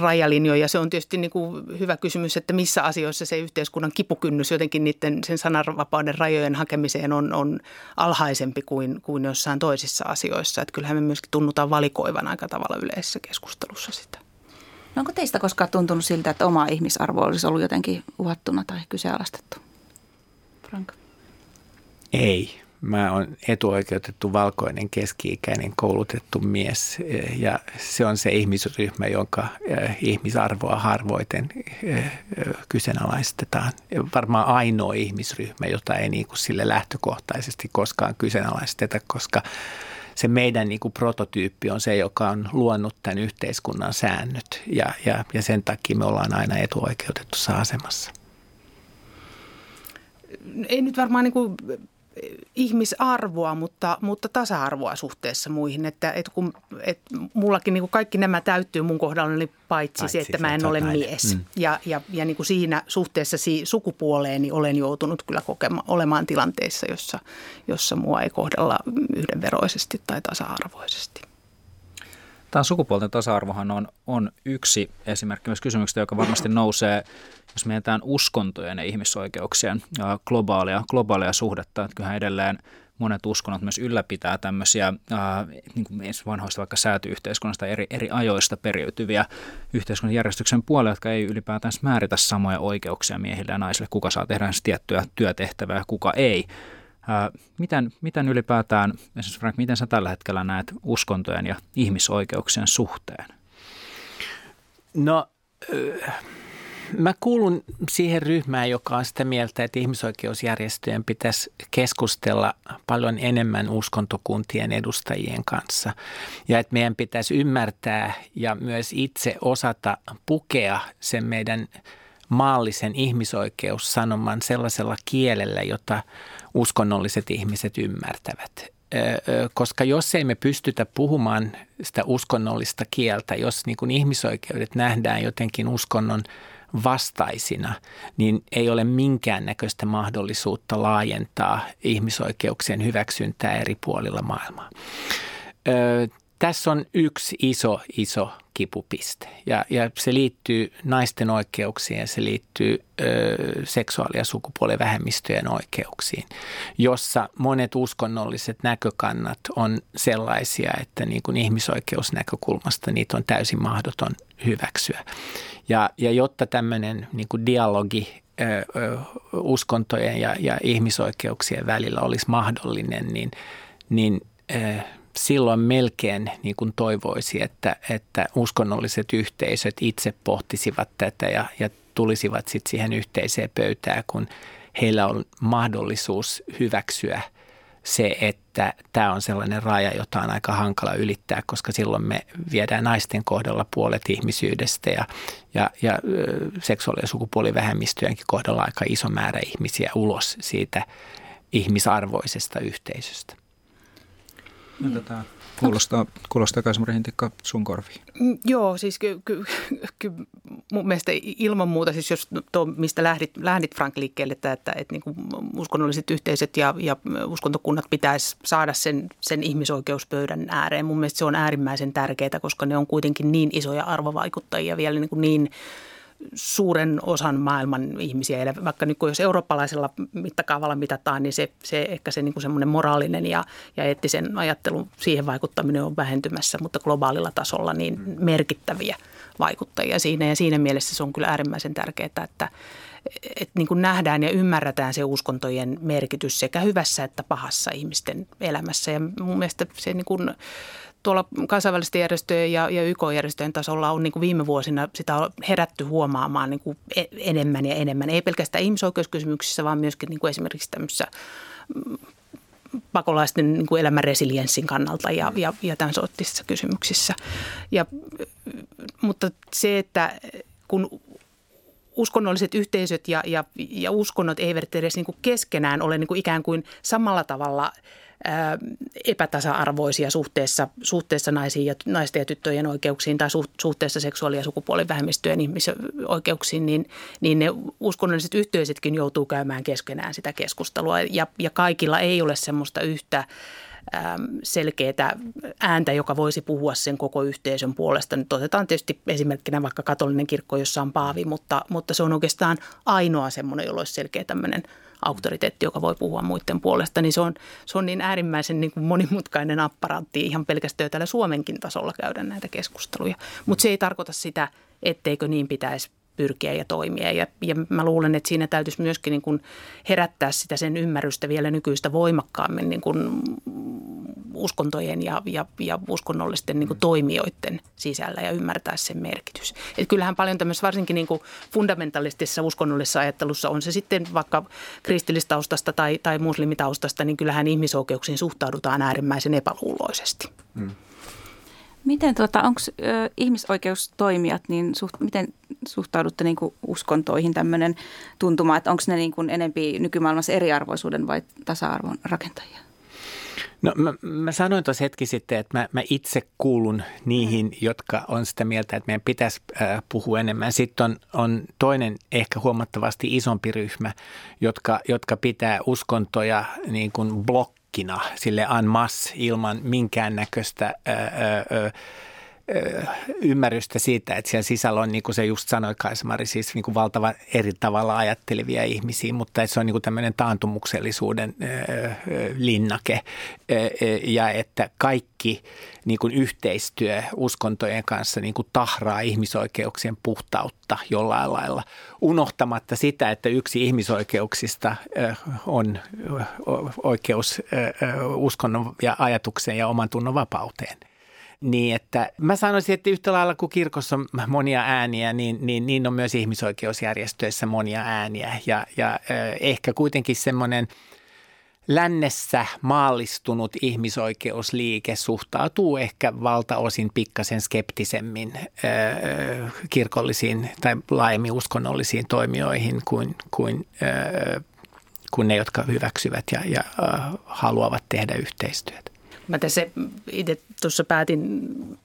rajalinjoja. Se on tietysti niin kuin hyvä kysymys, että missä asioissa se yhteiskunnan kipukynnys jotenkin niiden sen sananvapauden rajojen hakemiseen on, on alhaisempi kuin, kuin jossain toisissa asioissa. Että kyllähän me myöskin tunnutaan valikoivan aika tavalla yleisessä keskustelussa sitä. No onko teistä koskaan tuntunut siltä, että oma ihmisarvo olisi ollut jotenkin uhattuna tai kyseenalaistettu? Frank? Ei. Mä oon etuoikeutettu valkoinen keski-ikäinen koulutettu mies ja se on se ihmisryhmä, jonka eh, ihmisarvoa harvoiten eh, kyseenalaistetaan. Varmaan ainoa ihmisryhmä, jota ei niin kuin sille lähtökohtaisesti koskaan kyseenalaisteta, koska se meidän niin kuin prototyyppi on se, joka on luonut tämän yhteiskunnan säännöt ja, ja, ja sen takia me ollaan aina etuoikeutetussa asemassa. Ei nyt varmaan niin ihmisarvoa, mutta, mutta tasa-arvoa suhteessa muihin. Että, että kun, että mullakin niin kuin kaikki nämä täyttyy mun kohdalla, niin paitsi, paitsi se, että mä en ole nainen. mies. Mm. Ja, ja, ja niin kuin siinä suhteessa sukupuoleen niin olen joutunut kyllä kokema, olemaan tilanteissa, jossa, jossa mua ei kohdella yhdenveroisesti tai tasa-arvoisesti. Tämä sukupuolten tasa-arvohan on, on yksi esimerkki myös kysymyksestä, joka varmasti nousee, jos mietitään uskontojen ja ihmisoikeuksien ja globaalia, globaalia suhdetta. Että kyllähän edelleen monet uskonnot myös ylläpitää tämmöisiä ää, niin kuin vanhoista vaikka säätyyhteiskunnasta eri, eri ajoista periytyviä yhteiskunnan järjestyksen puolia, jotka ei ylipäätään määritä samoja oikeuksia miehille ja naisille, kuka saa tehdä tiettyä työtehtävää ja kuka ei. Miten, miten ylipäätään, esimerkiksi Frank, miten sä tällä hetkellä näet uskontojen ja ihmisoikeuksien suhteen? No, mä kuulun siihen ryhmään, joka on sitä mieltä, että ihmisoikeusjärjestöjen pitäisi keskustella paljon enemmän uskontokuntien edustajien kanssa. Ja että meidän pitäisi ymmärtää ja myös itse osata pukea sen meidän maallisen ihmisoikeussanoman sellaisella kielellä, jota uskonnolliset ihmiset ymmärtävät. Koska jos ei me pystytä puhumaan sitä uskonnollista kieltä, jos niin kuin ihmisoikeudet nähdään jotenkin uskonnon vastaisina, niin ei ole minkäännäköistä mahdollisuutta laajentaa ihmisoikeuksien hyväksyntää eri puolilla maailmaa tässä on yksi iso, iso kipupiste ja, ja se liittyy naisten oikeuksiin ja se liittyy ö, seksuaali- ja sukupuolivähemmistöjen oikeuksiin, jossa monet uskonnolliset näkökannat on sellaisia, että niin kuin ihmisoikeusnäkökulmasta niitä on täysin mahdoton hyväksyä. Ja, ja jotta tämmöinen niin kuin dialogi uskontojen ja, ja ihmisoikeuksien välillä olisi mahdollinen, niin, niin silloin melkein niin kuin toivoisi, että, että uskonnolliset yhteisöt itse pohtisivat tätä ja, ja tulisivat sitten siihen yhteiseen pöytään, kun heillä on mahdollisuus hyväksyä se, että tämä on sellainen raja, jota on aika hankala ylittää, koska silloin me viedään naisten kohdalla puolet ihmisyydestä ja, ja, ja seksuaali- ja sukupuolivähemmistöjenkin kohdalla aika iso määrä ihmisiä ulos siitä ihmisarvoisesta yhteisöstä. No, tätä Kuulostaa, kuulostaa Kaisamari Hintikka sun korviin. Mm, joo, siis kyllä ky, ky, mun mielestä ilman muuta, siis jos tuo, mistä lähdit, lähdit Frank liikkeelle, että, että, että niin kuin uskonnolliset yhteisöt ja, ja uskontokunnat pitäisi saada sen, sen ihmisoikeuspöydän ääreen. Mun mielestä se on äärimmäisen tärkeää, koska ne on kuitenkin niin isoja arvovaikuttajia vielä niin, kuin niin suuren osan maailman ihmisiä. Eli vaikka niin jos eurooppalaisella mittakaavalla mitataan, niin se, se ehkä se niin kuin semmoinen moraalinen ja, ja eettisen ajattelun siihen vaikuttaminen on vähentymässä, mutta globaalilla tasolla niin merkittäviä vaikuttajia siinä. Ja siinä mielessä se on kyllä äärimmäisen tärkeää, että, että niin kuin nähdään ja ymmärretään se uskontojen merkitys sekä hyvässä että pahassa ihmisten elämässä. Ja mun mielestä se niin kuin, tuolla kansainvälisten järjestöjen ja, ja YK-järjestöjen tasolla on niin kuin viime vuosina sitä on herätty huomaamaan niin kuin e, enemmän ja enemmän. Ei pelkästään ihmisoikeuskysymyksissä, vaan myöskin niin kuin esimerkiksi tämmöisissä mm, pakolaisten niin kuin elämän resilienssin kannalta ja, ja, ja tämän sorttisissa kysymyksissä. Ja, mutta se, että kun uskonnolliset yhteisöt ja, ja, ja uskonnot eivät edes niin kuin keskenään ole niin kuin ikään kuin samalla tavalla – epätasa-arvoisia suhteessa, suhteessa naisiin ja naisten ja tyttöjen oikeuksiin tai suhteessa seksuaali- ja sukupuolivähemmistöjen ihmisoikeuksiin, niin, niin ne uskonnolliset yhteisötkin joutuu käymään keskenään sitä keskustelua. Ja, ja kaikilla ei ole semmoista yhtä selkeää ääntä, joka voisi puhua sen koko yhteisön puolesta. Nyt otetaan tietysti esimerkkinä vaikka katolinen kirkko, jossa on paavi, mutta, mutta se on oikeastaan ainoa semmoinen, jolla olisi selkeä tämmöinen – auktoriteetti, joka voi puhua muiden puolesta, niin se on, se on niin äärimmäisen niin kuin monimutkainen apparaatti ihan pelkästään täällä Suomenkin tasolla käydä näitä keskusteluja. Mutta se ei tarkoita sitä, etteikö niin pitäisi pyrkiä ja toimia. Ja, ja mä luulen, että siinä täytyisi myöskin niin kuin herättää sitä sen ymmärrystä vielä nykyistä voimakkaammin niin kuin uskontojen ja, ja, ja uskonnollisten niin kuin toimijoiden sisällä ja ymmärtää sen merkitys. Et kyllähän paljon tämmöisessä varsinkin niin kuin fundamentalistisessa uskonnollisessa ajattelussa on se sitten vaikka kristillistaustasta tai, tai muslimitaustasta, niin kyllähän ihmisoikeuksiin suhtaudutaan äärimmäisen epäluuloisesti. Hmm. Miten tuota, onko ihmisoikeustoimijat, niin suht, miten suhtaudutte niin kuin uskontoihin tämmöinen tuntuma, että onko ne niin kuin enempi nykymaailmassa eriarvoisuuden vai tasa-arvon rakentajia? No mä, mä sanoin tuossa hetki sitten, että mä, mä itse kuulun niihin, jotka on sitä mieltä, että meidän pitäisi äh, puhua enemmän. Sitten on, on toinen ehkä huomattavasti isompi ryhmä, jotka, jotka pitää uskontoja niin kuin blokkina sille en masse ilman minkäännäköistä... Äh, äh, ymmärrystä siitä, että siellä sisällä on, niin kuin se just sanoi Kaisamari, siis niin kuin valtava eri tavalla ajattelevia ihmisiä, mutta se on niin kuin tämmöinen taantumuksellisuuden linnake ja että kaikki niin kuin yhteistyö uskontojen kanssa niin kuin tahraa ihmisoikeuksien puhtautta jollain lailla, unohtamatta sitä, että yksi ihmisoikeuksista on oikeus uskonnon ja ajatuksen ja oman tunnon vapauteen. Niin, että mä sanoisin, että yhtä lailla kuin kirkossa on monia ääniä, niin, niin, niin on myös ihmisoikeusjärjestöissä monia ääniä. Ja, ja eh, ehkä kuitenkin semmoinen lännessä maallistunut ihmisoikeusliike suhtautuu ehkä valtaosin pikkasen skeptisemmin kirkollisiin tai laajemmin uskonnollisiin toimijoihin kuin, kuin, kuin ne, jotka hyväksyvät ja, ja haluavat tehdä yhteistyötä. Mä tässä itse tuossa päätin niin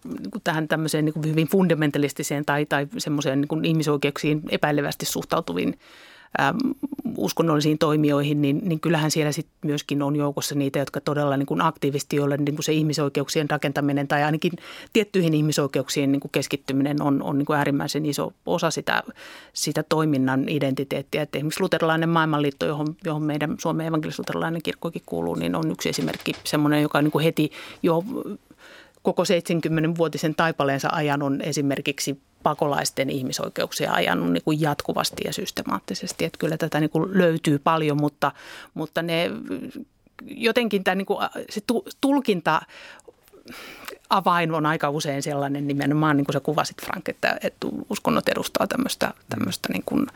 tähän tämmöiseen niin hyvin fundamentalistiseen tai, tai semmoiseen niin ihmisoikeuksiin epäilevästi suhtautuviin uskonnollisiin toimijoihin, niin, niin kyllähän siellä sit myöskin on joukossa niitä, jotka todella niin kuin aktiivisesti, joille niin kuin se ihmisoikeuksien rakentaminen tai ainakin tiettyihin ihmisoikeuksiin niin kuin keskittyminen on, on niin kuin äärimmäisen iso osa sitä, sitä toiminnan identiteettiä. Et esimerkiksi luterilainen maailmanliitto, johon, johon meidän Suomen evankelis-luterilainen kirkkokin kuuluu, niin on yksi esimerkki semmoinen, joka niin kuin heti jo koko 70-vuotisen taipaleensa ajan on esimerkiksi pakolaisten ihmisoikeuksia ajanut niin kuin jatkuvasti ja systemaattisesti. Että kyllä tätä niin kuin löytyy paljon, mutta, mutta ne jotenkin tämä niin kuin, se tulkinta avain on aika usein sellainen nimenomaan, niin kuin sä kuvasit Frank, että, että uskonnot edustaa tämmöistä, tämmöistä niin kuin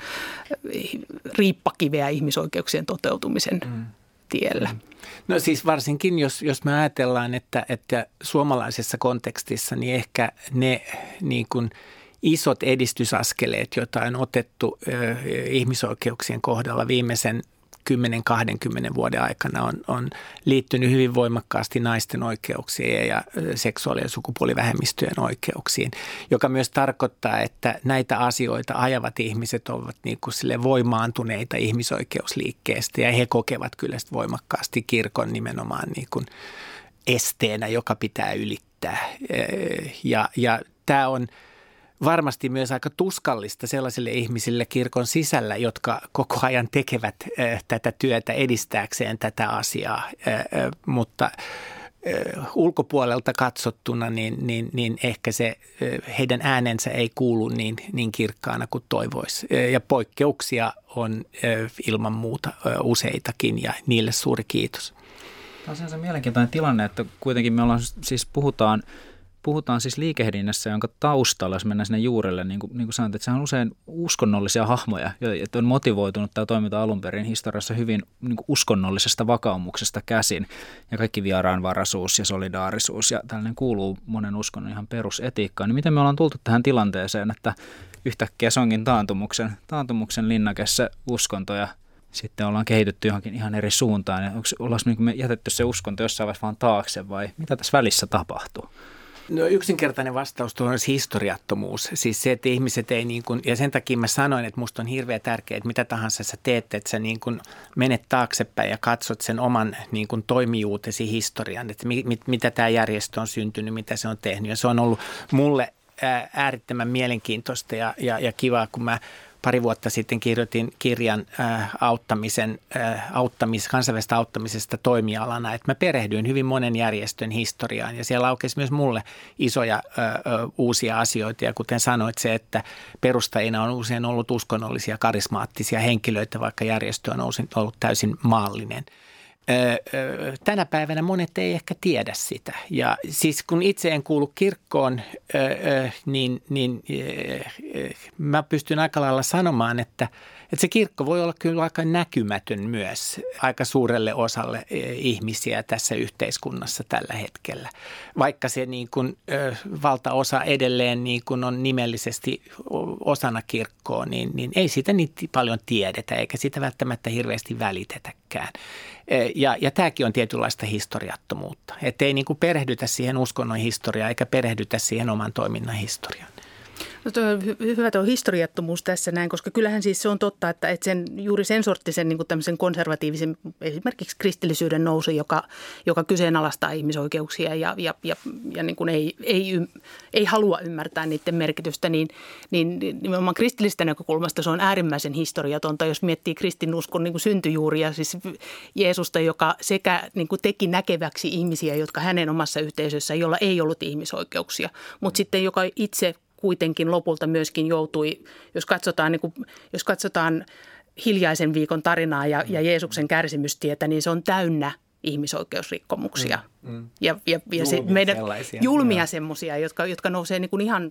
riippakiveä ihmisoikeuksien toteutumisen mm. Tiellä. No siis varsinkin, jos, jos me ajatellaan, että, että suomalaisessa kontekstissa, niin ehkä ne niin kuin – isot edistysaskeleet, joita on otettu ihmisoikeuksien kohdalla viimeisen 10-20 vuoden aikana on, on liittynyt hyvin voimakkaasti naisten oikeuksiin ja seksuaali- ja sukupuolivähemmistöjen oikeuksiin, joka myös tarkoittaa, että näitä asioita ajavat ihmiset ovat niin kuin sille voimaantuneita ihmisoikeusliikkeestä ja he kokevat kyllä voimakkaasti kirkon nimenomaan niin kuin esteenä, joka pitää ylittää. Ja, ja tämä on varmasti myös aika tuskallista sellaisille ihmisille kirkon sisällä, jotka koko ajan tekevät tätä työtä edistääkseen tätä asiaa, mutta ulkopuolelta katsottuna, niin, niin, niin ehkä se heidän äänensä ei kuulu niin, niin kirkkaana kuin toivoisi. Ja poikkeuksia on ilman muuta useitakin ja niille suuri kiitos. Tämä on se mielenkiintoinen tilanne, että kuitenkin me ollaan siis puhutaan – puhutaan siis liikehdinnässä, jonka taustalla, jos mennään sinne juurelle, niin kuin, niin kuin sanoit, että sehän on usein uskonnollisia hahmoja, että on motivoitunut tämä toiminta alun perin historiassa hyvin niin kuin uskonnollisesta vakaumuksesta käsin. Ja kaikki vieraanvaraisuus ja solidaarisuus ja tällainen kuuluu monen uskonnon ihan perusetiikkaan. Niin miten me ollaan tultu tähän tilanteeseen, että yhtäkkiä se onkin taantumuksen, taantumuksen linnakessa uskontoja sitten ollaan kehitytty johonkin ihan eri suuntaan. Ja ollaanko me jätetty se uskonto jossain vaiheessa vaan taakse vai mitä tässä välissä tapahtuu? No yksinkertainen vastaus tuohon on historiattomuus. Siis se, että ihmiset ei niin kuin, ja sen takia mä sanoin, että musta on hirveän tärkeää, että mitä tahansa sä teet, että sä niin kuin menet taaksepäin ja katsot sen oman niin kuin toimijuutesi historian, että mit, mit, mitä tämä järjestö on syntynyt, mitä se on tehnyt. Ja se on ollut mulle äärettömän mielenkiintoista ja, ja, ja kivaa, kun mä pari vuotta sitten kirjoitin kirjan äh, auttamisen, äh, auttamis, kansainvälistä auttamisesta toimialana, että mä perehdyin hyvin monen järjestön historiaan ja siellä aukesi myös mulle isoja äh, äh, uusia asioita ja kuten sanoit se, että perustajina on usein ollut uskonnollisia karismaattisia henkilöitä, vaikka järjestö on ollut täysin maallinen – tänä päivänä monet ei ehkä tiedä sitä. Ja siis kun itse en kuulu kirkkoon, niin, niin mä pystyn aika lailla sanomaan, että, että se kirkko voi olla kyllä aika näkymätön myös aika suurelle osalle ihmisiä tässä yhteiskunnassa tällä hetkellä. Vaikka se niin kuin, valtaosa edelleen niin kuin on nimellisesti osana kirkkoa, niin, niin ei sitä niin paljon tiedetä eikä sitä välttämättä hirveästi välitetäkään. E, ja, ja tämäkin on tietynlaista historiattomuutta, että ei niin kuin perehdytä siihen uskonnon historiaan eikä perehdytä siihen oman toiminnan historiaan. No tuo on hyvä tuo historiattomuus tässä näin, koska kyllähän siis se on totta, että, että sen, juuri sen sorttisen niin tämmöisen konservatiivisen esimerkiksi kristillisyyden nousu, joka, joka kyseenalaistaa ihmisoikeuksia ja, ja, ja, ja niin kuin ei, ei, ei halua ymmärtää niiden merkitystä, niin, niin nimenomaan kristillistä näkökulmasta se on äärimmäisen historiatonta, jos miettii kristinuskon niin kuin syntyjuuria, siis Jeesusta, joka sekä niin kuin teki näkeväksi ihmisiä, jotka hänen omassa yhteisössä, jolla ei ollut ihmisoikeuksia, mutta sitten joka itse kuitenkin lopulta myöskin joutui, jos katsotaan, niin kuin, jos katsotaan hiljaisen viikon tarinaa ja, ja Jeesuksen kärsimystietä, niin se on täynnä ihmisoikeusrikkomuksia. Mm, mm. Ja, ja, ja se meidän julmia semmoisia, jotka, jotka nousee niin kuin ihan,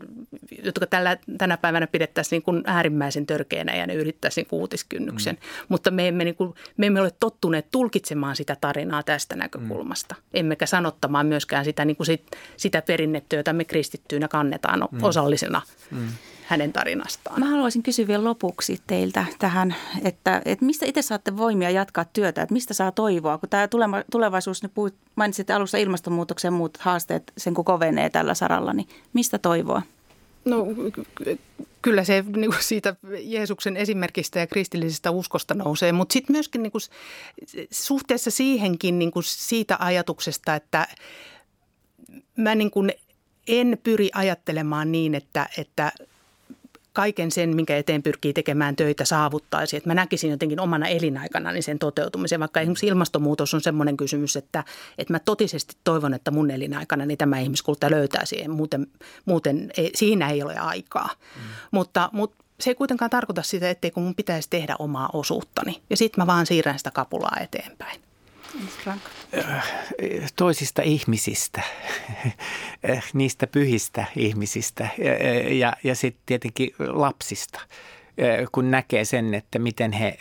jotka tällä, tänä päivänä pidettäisiin niin kuin äärimmäisen törkeänä ja ne yrittäisiin niin uutiskynnyksen. Mm. Mutta me emme, niin kuin, me emme ole tottuneet tulkitsemaan sitä tarinaa tästä näkökulmasta. Mm. Emmekä sanottamaan myöskään sitä, niin kuin sit, sitä perinnettä, jota me kristittyinä kannetaan mm. osallisena. Mm hänen tarinastaan. Mä haluaisin kysyä vielä lopuksi teiltä tähän, että, että mistä itse saatte voimia jatkaa työtä, että mistä saa toivoa, kun tämä tulevaisuus, niin puhuit, mainitsit alussa ilmastonmuutoksen ja muut haasteet, sen kun kovenee tällä saralla, niin mistä toivoa? No kyllä se niin kuin siitä Jeesuksen esimerkistä ja kristillisestä uskosta nousee, mutta sitten myöskin niin kuin, suhteessa siihenkin niin kuin siitä ajatuksesta, että mä niin kuin en pyri ajattelemaan niin, että, että kaiken sen, minkä eteen pyrkii tekemään töitä, saavuttaisi. Että mä näkisin jotenkin omana elinaikana niin sen toteutumisen, vaikka esimerkiksi ilmastonmuutos on semmoinen kysymys, että, että mä totisesti toivon, että mun elinaikana niin tämä ihmiskulta löytää siihen. Muuten, muuten ei, siinä ei ole aikaa. Mm. Mutta, mutta se ei kuitenkaan tarkoita sitä, etteikö mun pitäisi tehdä omaa osuuttani. Ja sitten mä vaan siirrän sitä kapulaa eteenpäin. Toisista ihmisistä, [laughs] niistä pyhistä ihmisistä ja, ja sitten tietenkin lapsista kun näkee sen, että miten he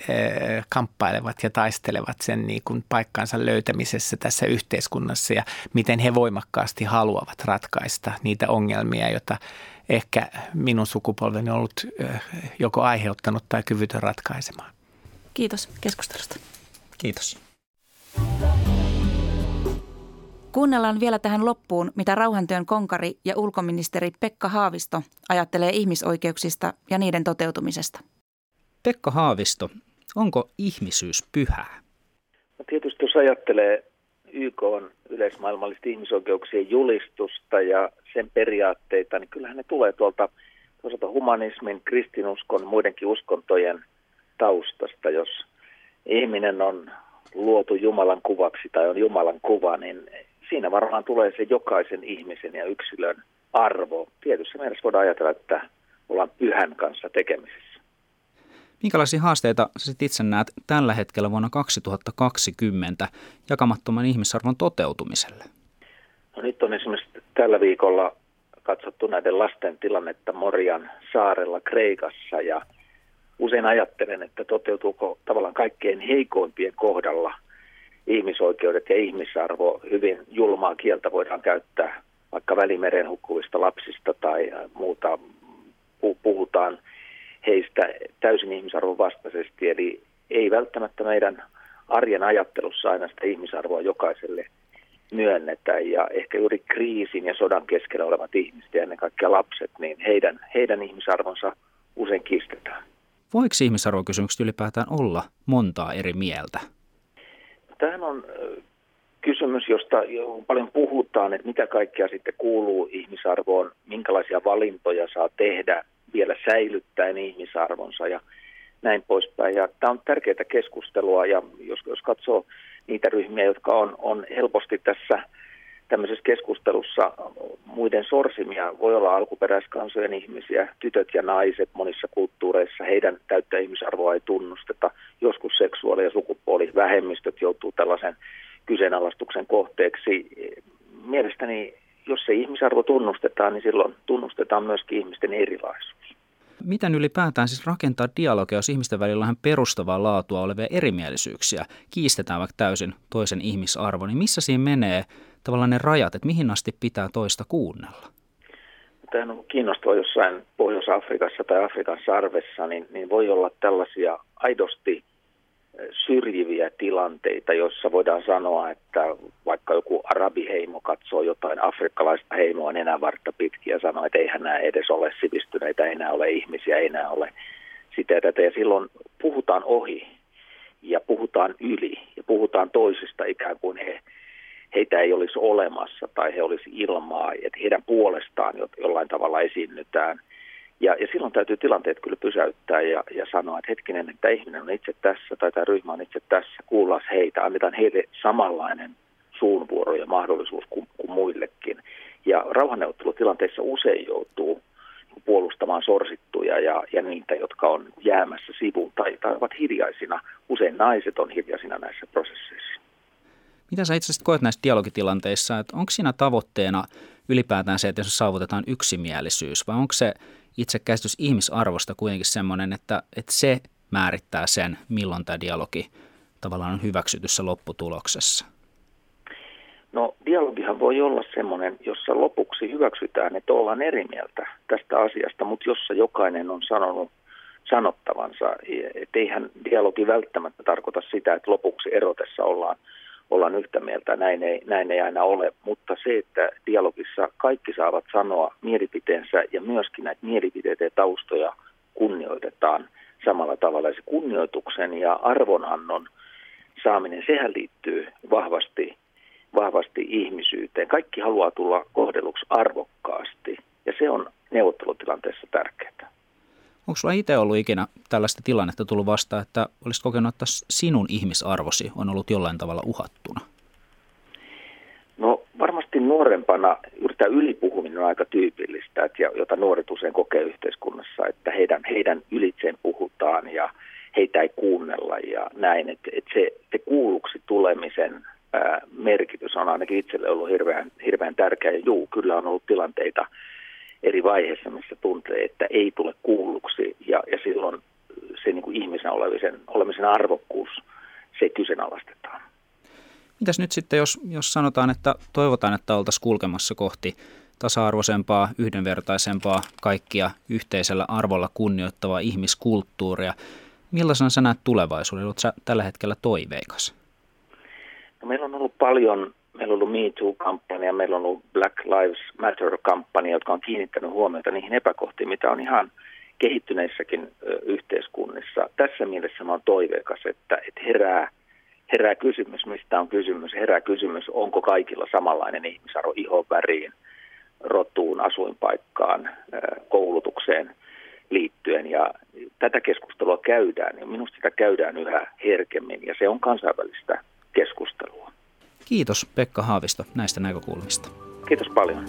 kamppailevat ja taistelevat sen niin kuin paikkansa löytämisessä tässä yhteiskunnassa ja miten he voimakkaasti haluavat ratkaista niitä ongelmia, joita ehkä minun sukupolveni on ollut joko aiheuttanut tai kyvytön ratkaisemaan. Kiitos keskustelusta. Kiitos. Kuunnellaan vielä tähän loppuun, mitä rauhantyön konkari ja ulkoministeri Pekka Haavisto ajattelee ihmisoikeuksista ja niiden toteutumisesta. Pekka Haavisto, onko ihmisyys pyhää? No tietysti jos ajattelee YK on yleismaailmallista ihmisoikeuksien julistusta ja sen periaatteita, niin kyllähän ne tulee tuolta toisaalta humanismin, kristinuskon, muidenkin uskontojen taustasta. Jos ihminen on luotu Jumalan kuvaksi tai on Jumalan kuva, niin siinä varmaan tulee se jokaisen ihmisen ja yksilön arvo. Tietyssä mielessä voidaan ajatella, että ollaan pyhän kanssa tekemisissä. Minkälaisia haasteita sä itse näet tällä hetkellä vuonna 2020 jakamattoman ihmisarvon toteutumiselle? No nyt on esimerkiksi tällä viikolla katsottu näiden lasten tilannetta Morian saarella Kreikassa ja usein ajattelen, että toteutuuko tavallaan kaikkein heikoimpien kohdalla ihmisoikeudet ja ihmisarvo hyvin julmaa kieltä voidaan käyttää vaikka välimeren hukkuvista lapsista tai muuta puhutaan heistä täysin ihmisarvon vastaisesti. Eli ei välttämättä meidän arjen ajattelussa aina sitä ihmisarvoa jokaiselle myönnetä. Ja ehkä juuri kriisin ja sodan keskellä olevat ihmiset ja ennen kaikkea lapset, niin heidän, heidän ihmisarvonsa usein kiistetään. Voiko ihmisarvokysymykset ylipäätään olla montaa eri mieltä? Tähän on kysymys, josta paljon puhutaan, että mitä kaikkea sitten kuuluu ihmisarvoon, minkälaisia valintoja saa tehdä vielä säilyttäen ihmisarvonsa ja näin poispäin. Ja tämä on tärkeää keskustelua ja jos, jos katsoo niitä ryhmiä, jotka on, on helposti tässä tämmöisessä keskustelussa muiden sorsimia, voi olla alkuperäiskansojen ihmisiä, tytöt ja naiset monissa kulttuureissa, heidän täyttä ihmisarvoa ei tunnusteta. Joskus seksuaali- ja sukupuolivähemmistöt joutuu tällaisen kyseenalaistuksen kohteeksi. Mielestäni jos se ihmisarvo tunnustetaan, niin silloin tunnustetaan myöskin ihmisten erilaisuus. Miten ylipäätään siis rakentaa dialogia, jos ihmisten välillä on perustavaa laatua olevia erimielisyyksiä, kiistetään vaikka täysin toisen ihmisarvo, niin missä siinä menee tavallaan ne rajat, että mihin asti pitää toista kuunnella? Tämä on kiinnostavaa jossain Pohjois-Afrikassa tai Afrikan sarvessa, niin, niin voi olla tällaisia aidosti syrjiviä tilanteita, joissa voidaan sanoa, että vaikka joku arabiheimo katsoo jotain afrikkalaista heimoa nenävartta pitkin ja sanoo, että eihän nämä edes ole sivistyneitä, ei enää ole ihmisiä, ei enää ole sitä ja tätä. Ja silloin puhutaan ohi ja puhutaan yli ja puhutaan toisista ikään kuin he, heitä ei olisi olemassa tai he olisi ilmaa, että heidän puolestaan jollain tavalla esiinnytään – ja, ja silloin täytyy tilanteet kyllä pysäyttää ja, ja sanoa, että hetkinen, että ihminen on itse tässä tai tämä ryhmä on itse tässä, kuullaan heitä, annetaan heille samanlainen suunvuoro ja mahdollisuus kuin, kuin muillekin. Ja rauhanneuvottelutilanteissa usein joutuu puolustamaan sorsittuja ja, ja niitä, jotka on jäämässä sivuun tai, tai ovat hiljaisina. Usein naiset on hiljaisina näissä prosesseissa. Mitä sä itse asiassa koet näissä dialogitilanteissa, että onko siinä tavoitteena ylipäätään se, että jos saavutetaan yksimielisyys vai onko se itse käsitys ihmisarvosta kuitenkin semmoinen, että, että se määrittää sen, milloin tämä dialogi tavallaan on hyväksytyssä lopputuloksessa? No dialogihan voi olla semmoinen, jossa lopuksi hyväksytään, että ollaan eri mieltä tästä asiasta, mutta jossa jokainen on sanonut sanottavansa. Että eihän dialogi välttämättä tarkoita sitä, että lopuksi erotessa ollaan ollaan yhtä mieltä, näin ei, näin ei aina ole. Mutta se, että dialogissa kaikki saavat sanoa mielipiteensä ja myöskin näitä mielipiteitä ja taustoja kunnioitetaan samalla tavalla. Se kunnioituksen ja arvonannon saaminen, sehän liittyy vahvasti, vahvasti ihmisyyteen. Kaikki haluaa tulla kohdelluksi arvokkaasti ja se on neuvottelutilanteessa tärkeää. Onko sulla itse ollut ikinä tällaista tilannetta tullut vastaan, että olisit kokenut, että sinun ihmisarvosi on ollut jollain tavalla uhattuna? No varmasti nuorempana juuri tämä ylipuhuminen on aika tyypillistä, että, jota nuoret usein kokee yhteiskunnassa, että heidän, heidän ylitseen puhutaan ja heitä ei kuunnella ja näin. Että, että se, se kuulluksi tulemisen ää, merkitys on ainakin itselle ollut hirveän, hirveän tärkeä. Ja juu, kyllä on ollut tilanteita, eri vaiheissa, missä tuntee, että ei tule kuulluksi ja, ja silloin se niin kuin ihmisen olemisen, olemisen arvokkuus, se kyseenalaistetaan. Mitäs nyt sitten, jos, jos sanotaan, että toivotaan, että oltaisiin kulkemassa kohti tasa-arvoisempaa, yhdenvertaisempaa, kaikkia yhteisellä arvolla kunnioittavaa ihmiskulttuuria, Millaisena sä näet tulevaisuuden? Oletko sä tällä hetkellä toiveikas? No, meillä on ollut paljon, meillä on ollut Me Too-kampanja, meillä on ollut Black Lives Matter-kampanja, jotka on kiinnittänyt huomiota niihin epäkohtiin, mitä on ihan kehittyneissäkin yhteiskunnissa. Tässä mielessä mä oon toiveikas, että, että herää, herää kysymys, mistä on kysymys. Herää kysymys, onko kaikilla samanlainen ihmisarvo ihon väriin, rotuun, asuinpaikkaan, koulutukseen liittyen. Ja tätä keskustelua käydään ja minusta sitä käydään yhä herkemmin ja se on kansainvälistä keskustelua. Kiitos Pekka Haavisto näistä näkökulmista. Kiitos paljon.